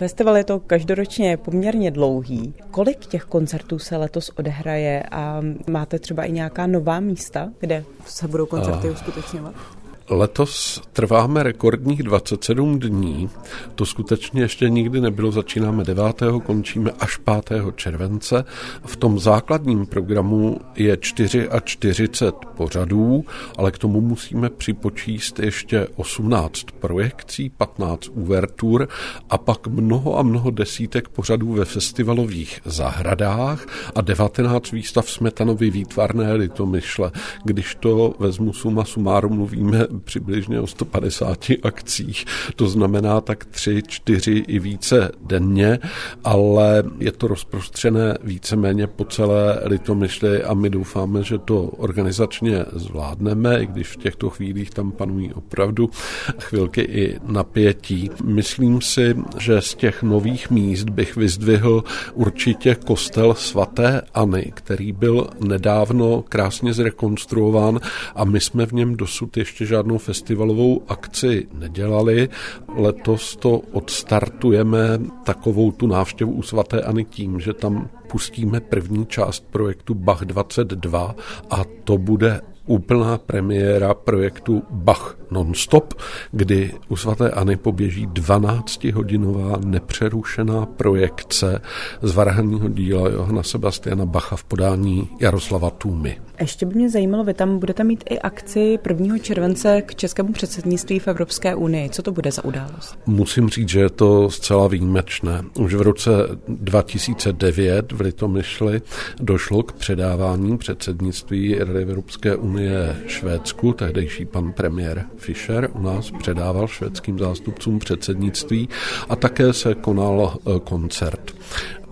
Festival je to každoročně poměrně dlouhý. Kolik těch koncertů se letos odehraje a máte třeba i nějaká nová místa, kde se budou koncerty uskutečňovat? Letos trváme rekordních 27 dní. To skutečně ještě nikdy nebylo. Začínáme 9. končíme až 5. července. V tom základním programu je 44 pořadů, ale k tomu musíme připočíst ještě 18 projekcí, 15 uvertur a pak mnoho a mnoho desítek pořadů ve festivalových zahradách a 19 výstav Smetanovy výtvarné litomyšle. Když to vezmu suma sumáru, mluvíme přibližně o 150 akcích, to znamená tak tři, čtyři i více denně, ale je to rozprostřené víceméně po celé Litomyšli a my doufáme, že to organizačně zvládneme, i když v těchto chvílích tam panují opravdu chvilky i napětí. Myslím si, že z těch nových míst bych vyzdvihl určitě kostel svatéAny, který byl nedávno krásně zrekonstruován a my jsme v něm dosud ještě žádnou festivalovou akci nedělali. Letos to odstartujeme takovou tu návštěvu u svaté Ani tím, že tam pustíme první část projektu Bach 22 a to bude úplná premiéra projektu Bach Nonstop, kdy u svaté Ani poběží 12-hodinová nepřerušená projekce z varhanního díla Johana Sebastiana Bacha v podání Jaroslava Tůmy. Ještě by mě zajímalo, vy tam budete mít i akci 1. července k českému předsednictví v Evropské unii. Co to bude za událost? Musím říct, že je to zcela výjimečné. Už v roce 2009 v Litomyšli došlo k předávání předsednictví Rady Evropské unie Švédsku. Tehdejší pan premiér Fischer u nás předával švédským zástupcům předsednictví a také se konal eh, koncert.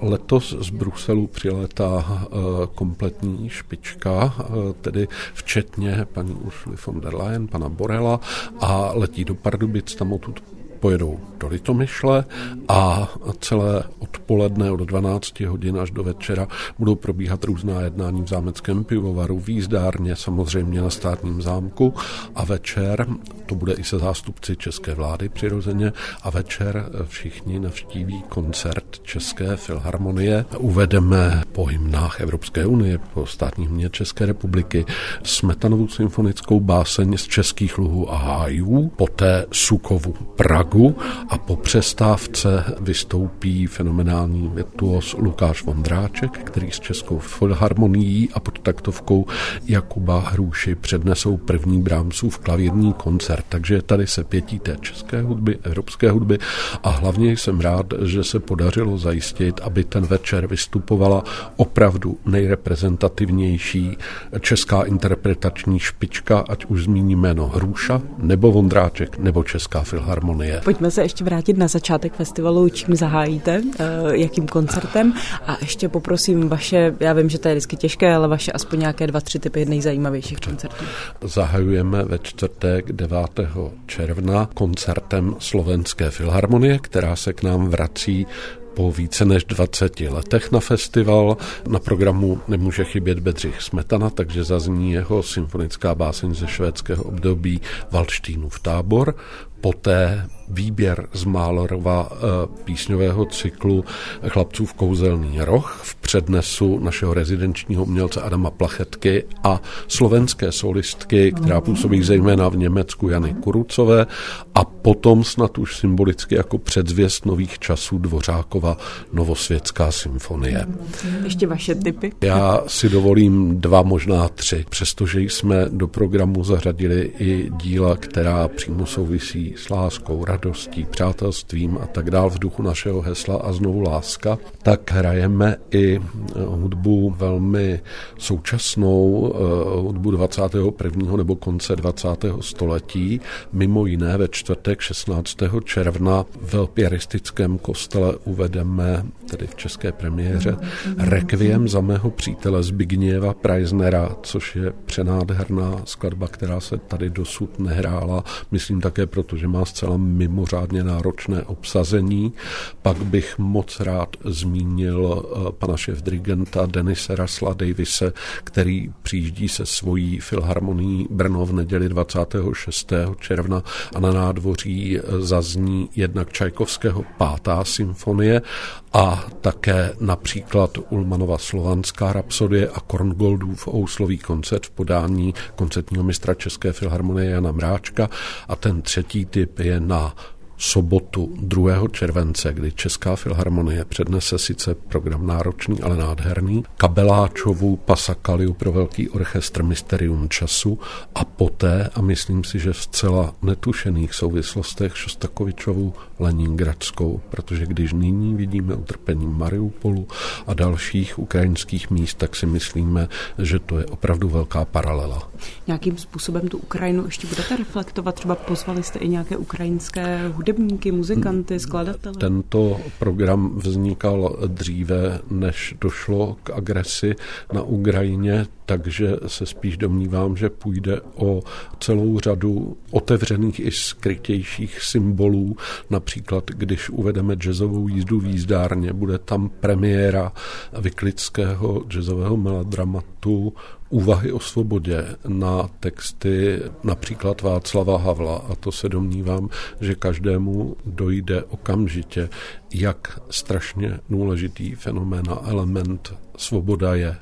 Letos z Bruselu přiletá eh, kompletní špička, eh, tedy včetně paní Ursuly von der Leyen, pana Borela a letí do Pardubic, tam odtud pojedou do Litomyšle a celé odpoledne od 12 hodin až do večera budou probíhat různá jednání v zámeckém pivovaru, v jízdárně, samozřejmě na státním zámku a večer, to bude i se zástupci české vlády přirozeně, a večer všichni navštíví koncert České filharmonie. Uvedeme po hymnách Evropské unie, po státních mě České republiky, Smetanovou symfonickou báseň z českých luhů a hájů, poté Sukovu Pragu a po přestávce vystoupí fenomenální virtuos Lukáš Vondráček, který s Českou filharmonií a pod taktovkou Jakuba Hruši přednesou první Brámsův klavírní koncert. Takže tady se pětí té české hudby, evropské hudby a hlavně jsem rád, že se podařilo zajistit, aby ten večer vystupovala opravdu nejreprezentativnější česká interpretační špička, ať už zmíní jméno Hruša, nebo Vondráček, nebo Česká filharmonie. Pojďme se ještě vrátit na začátek festivalu, čím zahájíte, eh, jakým koncertem a ještě poprosím vaše, já vím, že to je vždycky těžké, ale vaše aspoň nějaké dva, tři typy nejzajímavějších koncertů. Zahajujeme ve čtvrtek 9. června koncertem Slovenské filharmonie, která se k nám vrací po více než 20 letech na festival. Na programu nemůže chybět Bedřich Smetana, takže zazní jeho symfonická báseň ze švédského období Valštínův tábor. Poté výběr z Málorova eh, písňového cyklu Chlapců v kouzelný roh v přednesu našeho rezidenčního umělce Adama Plachetky a slovenské solistky, která působí zejména v Německu Jany Kurucové a potom snad už symbolicky jako předzvěst nových časů Dvořákova Novosvětská symfonie. Ještě vaše typy? Já si dovolím dva, možná tři, přestože jsme do programu zařadili i díla, která přímo souvisí s láskou, radostí, přátelstvím a tak dál v duchu našeho hesla a znovu láska, tak hrajeme i eh, hudbu velmi současnou, eh, hudbu 21. nebo konce 20. století. Mimo jiné ve čtvrtek 16. června v piaristickém kostele uvedeme, tedy v české premiéře, Requiem za mého přítele Zbigněva Preisnera, což je přenádherná skladba, která se tady dosud nehrála. Myslím také proto, protože má zcela mimořádně náročné obsazení. Pak bych moc rád zmínil eh, pana šéf-dirigenta Denise Rasla Davise, který přijíždí se svojí filharmonií Brno v neděli 26. června a na nádvoří zazní jednak Čajkovského pátá symfonie a také například Ulmanova slovanská rapsodie a Korngoldův ouslový koncert v podání koncertního mistra České filharmonie Jana Mráčka a ten třetí typ je na sobotu 2. července, kdy Česká filharmonie přednese sice program náročný, ale nádherný, Kabeláčovu Pasakaliu pro velký orchestr Mysterium času a poté, a myslím si, že v zcela netušených souvislostech Šostakovičovu Leningradskou, protože když nyní vidíme utrpení Mariupolu a dalších ukrajinských míst, tak si myslíme, že to je opravdu velká paralela. Nějakým způsobem tu Ukrajinu ještě budete reflektovat? Třeba pozvali jste i nějaké ukrajinské hudebníky, muzikanty, skladatele? Tento program vznikal dříve, než došlo k agresi na Ukrajině, takže se spíš domnívám, že půjde o celou řadu otevřených i skrytějších symbolů. Například, když uvedeme jazzovou jízdu v jízdárně, bude tam premiéra vyklického jazzového melodramatu úvahy o svobodě na texty například Václava Havla a to se domnívám, že každému dojde okamžitě, jak strašně důležitý fenomén a element svoboda je.